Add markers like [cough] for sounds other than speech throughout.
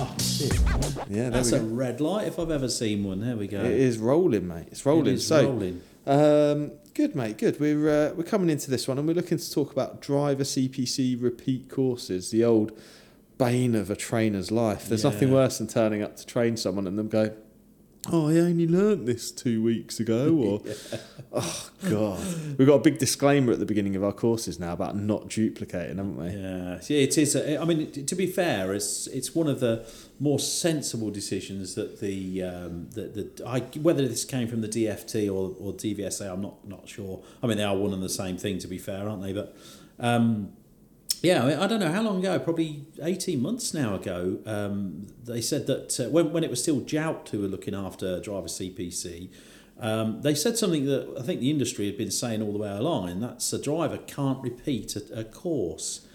Oh, shit. Yeah, there That's a red light if I've ever seen one. There we go. It is rolling, mate. It's rolling. is so, rolling. Um, good, mate. Good. We're uh, we're coming into this one, and we're looking to talk about driver CPC repeat courses. The old bane of a trainer's life. There's nothing worse than turning up to train someone and them go, "Oh, I only learnt this two weeks ago," [laughs] or "Oh God." We've got a big disclaimer at the beginning of our courses now about not duplicating, haven't we? Yeah, yeah, it is. I mean, to be fair, it's it's one of the more sensible decisions that the um, that the I whether this came from the DFT or, or DVSA, I'm not not sure. I mean, they are one and the same thing, to be fair, aren't they? But um, yeah, I, mean, I don't know how long ago. Probably eighteen months now ago. Um, they said that uh, when when it was still JAUPT who were looking after driver CPC. Um, they said something that I think the industry had been saying all the way along, and that's a driver can't repeat a, a course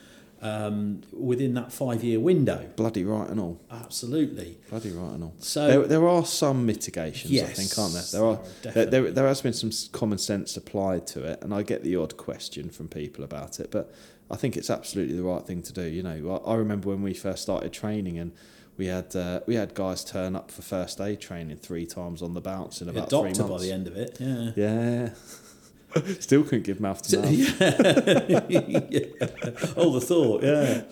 um, within that five year window. Bloody right and all. Absolutely. Bloody right and all. So- there, there are some mitigations, I think, aren't there? There are. there There, there, has been some common sense applied to it, and I get the odd question from people about it, but I think it's absolutely the right thing to do. You know, I, I remember when we first started training, and we had uh, we had guys turn up for first aid training three times on the bounce in A about doctor three by the end of it. Yeah. Yeah. [laughs] Still couldn't give mouth to [laughs] mouth. yeah. [laughs] All the thought, yeah,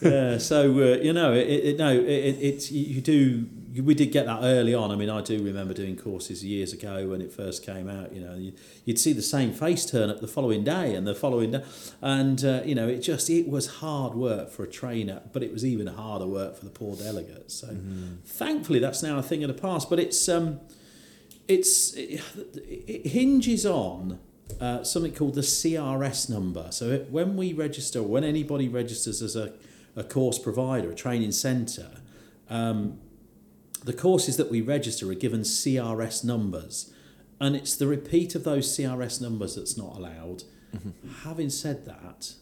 yeah. So uh, you know, it, it no, it, it, it's you you do. We did get that early on. I mean, I do remember doing courses years ago when it first came out. You know, you, you'd see the same face turn up the following day and the following day, and uh, you know, it just it was hard work for a trainer, but it was even harder work for the poor delegates. So, thankfully, that's now a thing of the past. But it's um, it's it, it hinges on uh, something called the CRS number. So it, when we register, when anybody registers as a, a course provider, a training centre, um, the courses that we register are given CRS numbers, and it's the repeat of those CRS numbers that's not allowed. Having said that,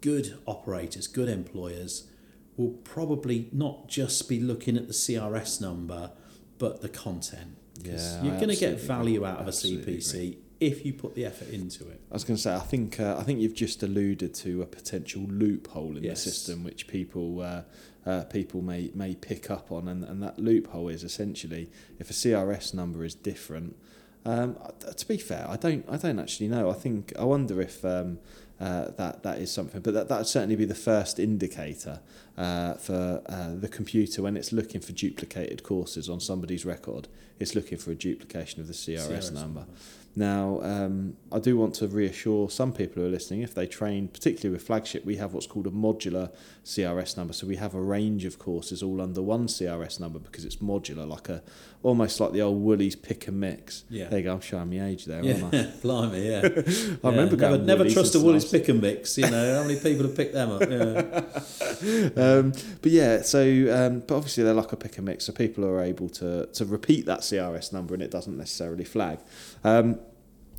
good operators, good employers will probably not just be looking at the CRS number, but the content. Yeah, you're going to get value agree. out of a CPC if you put the effort into it. I was going to say, I think uh, I think you've just alluded to a potential loophole in Yes. the system, which people uh, uh, people may may pick up on, and, and that loophole is essentially if a CRS number is different. Um, uh, to be fair, I don't I don't actually know. I think I wonder if um, uh, that that is something, but that that would certainly be the first indicator uh, for uh, the computer when it's looking for duplicated courses on somebody's record. It's looking for a duplication of the CRS, CRS number. number. Now, um, I do want to reassure some people who are listening, if they train, particularly with Flagship, we have what's called a modular CRS number. So we have a range of courses all under one CRS number because it's modular, like a almost like the old Woolies pick and mix. Yeah. There you go. I'm showing my age there, aren't Yeah, I? [laughs] blimey, yeah. [laughs] I Yeah, remember never, going never trust a Woolies pick and mix. You know how many people have picked them up? Yeah. [laughs] um, but yeah, so um, but obviously they're like a pick and mix, so people are able to to repeat that CRS number and it doesn't necessarily flag. Um,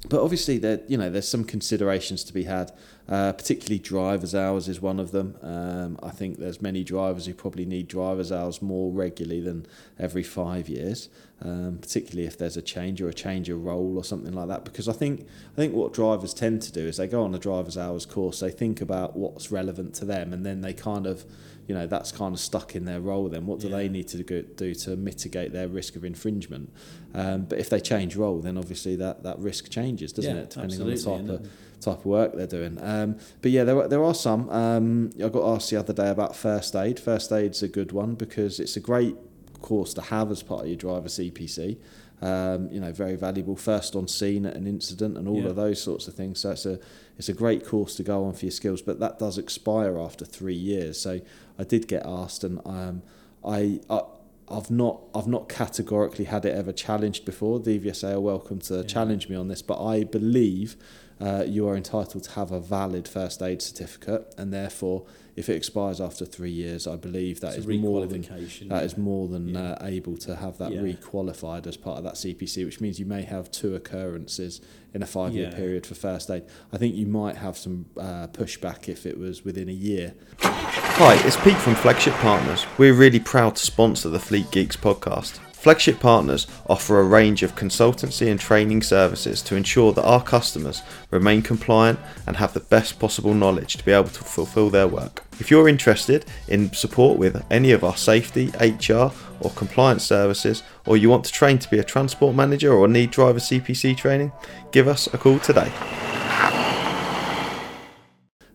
but obviously there you know there's some considerations to be had uh, particularly drivers hours is one of them. Um, I think there's many drivers who probably need drivers hours more regularly than every five years um, particularly if there's a change or a change of role or something like that. Because I think I think what drivers tend to do is they go on a drivers hours course they think about what's relevant to them and then they kind of you know that's kind of stuck in their role then. What do Yeah. they need to go, do to mitigate their risk of infringement? Um, but if they change role then obviously that, that risk changes doesn't Yeah, it? Depending on the type of type of work they're doing. Um, but yeah there, there are some. Um, I got asked the other day about first aid. First aid's a good one because it's a great course to have as part of your driver CPC um, you know very valuable. First on scene at an incident and all Yeah. of those sorts of things. So it's a it's a great course to go on for your skills but that does expire after three years. So I did get asked and um, I, I I've not I've not categorically had it ever challenged before. DVSA are welcome to challenge me on this, but I believe uh, you are entitled to have a valid first aid certificate, and therefore, if it expires after three years, I believe that It's is more than requalification, that yeah. is more than Yeah. uh, able to have that Yeah. requalified as part of that CPC, which means you may have two occurrences in a five year Yeah. period for first aid. I think you might have some uh, pushback if it was within a year. Hi, it's Pete from Flagship Partners. We're really proud to sponsor the Fleet Geeks podcast. Flagship Partners offer a range of consultancy and training services to ensure that our customers remain compliant and have the best possible knowledge to be able to fulfill their work. If you're interested in support with any of our safety, HR, or compliance services, or you want to train to be a transport manager or need driver CPC training, give us a call today.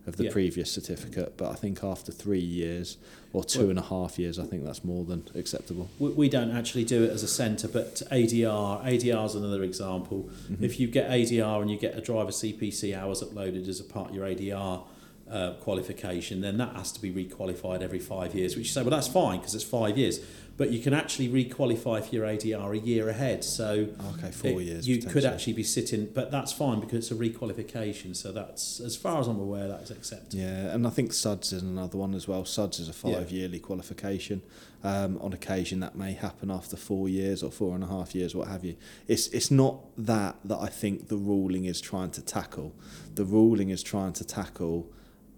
of the Yeah. previous certificate, but I think after three years or two and a half years, I think that's more than acceptable. We, we don't actually do it as a centre, but ADR, ADR is another example. Mm-hmm. If you get ADR and you get a driver CPC hours uploaded as a part of your ADR uh, qualification, then that has to be requalified every five years, which you say, well, that's fine because it's five years. But you can actually requalify for your ADR a year ahead. So Okay, four it- years. You could actually be sitting, but that's fine because it's a requalification. So that's, as far as I'm aware, that's accepted. Yeah, and I think SUDS is another one as well. SUDS is a Yeah. five yearly qualification. Um, on occasion, that may happen after four years or four and a half years, what have you. It's it's not that that I think the ruling is trying to tackle. The ruling is trying to tackle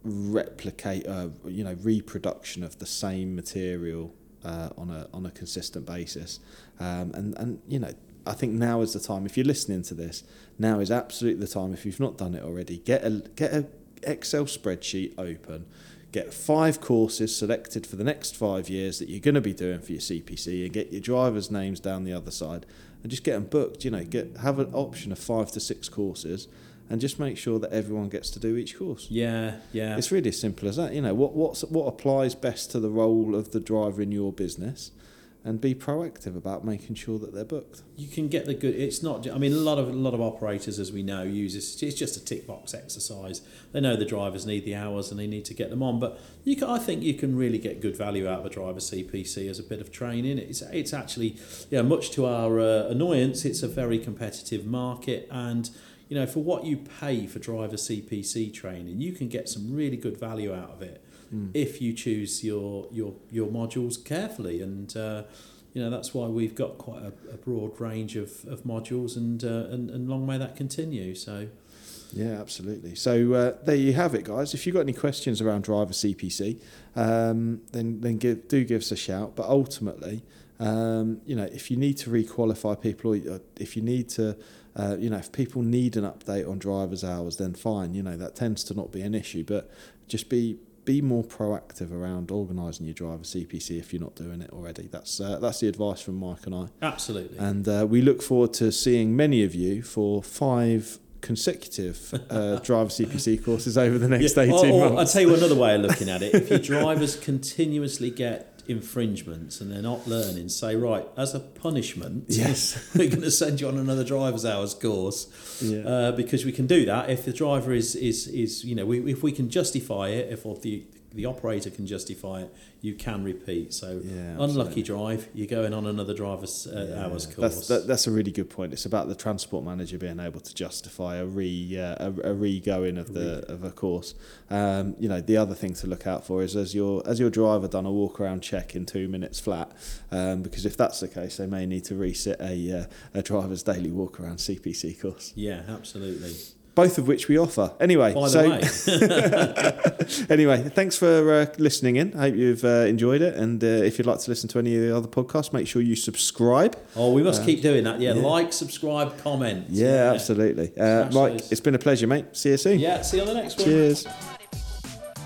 replicate, uh, you know, reproduction of the same material uh, on a on a consistent basis. Um, and and you know, I think now is the time. If you're listening to this, now is absolutely the time. If you've not done it already, get a get a Excel spreadsheet open. Get five courses selected for the next five years that you're going to be doing for your CPC, and get your drivers' names down the other side, and just get them booked. You know, get have an option of five to six courses, and just make sure that everyone gets to do each course. Yeah, yeah. It's really as simple as that. You know, what what's, what applies best to the role of the driver in your business, and be proactive about making sure that they're booked. you can get the good. It's not. I mean, a lot of a lot of operators, as we know, use this. It's just a tick box exercise. They know the drivers need the hours and they need to get them on. But you can, I think you can really get good value out of a driver CPC as a bit of training. It's it's actually, yeah, much to our uh, annoyance, it's a very competitive market and. You know, for what you pay for driver CPC training, you can get some really good value out of it if you choose your your your modules carefully and. Uh, you know that's why we've got quite a, a broad range of, of modules and, uh, and and long may that continue so Yeah, absolutely. So uh, there you have it, guys. If you've got any questions around driver CPC, um, then then give, do give us a shout. But ultimately, um, you know, if you need to requalify people, or uh, if you need to, uh, you know, if people need an update on drivers' hours, then fine. You know, that tends to not be an issue. But just be be more proactive around organising your driver CPC if you're not doing it already. That's uh, that's the advice from Mike and I. absolutely And uh, we look forward to seeing many of you for five consecutive uh, [laughs] driver CPC courses over the next Yeah, 18 or, or I'll tell you another way of looking at it if your [laughs] drivers continuously get infringements and they're not learning say right as a punishment [laughs] Yes. we're going to send you on another driver's hours course Yeah. uh, because we can do that if the driver is is is you know we, if we can justify it if the the operator can justify it you can repeat so Yeah, unlucky drive you're going on another driver's uh, hours course That's, that, that's a really good point. It's about the transport manager being able to justify a re uh, a, a re going of the of a course. Um, you know, the other thing to look out for is as your as your driver done a walk around check in two minutes flat, um, because if that's the case, they may need to reset a uh, a driver's daily walk around CPC course. yeah absolutely Both of which we offer. Anyway, by the so way [laughs] anyway, thanks for uh, listening in. I hope you've uh, enjoyed it. And uh, if you'd like to listen to any of the other podcasts, make sure you subscribe. Oh, we must keep doing that. Yeah, yeah. like, subscribe, comment. Yeah, absolutely. Uh, Mike, those. it's been a pleasure, mate. See you soon. Yeah, see you on the next one. Cheers.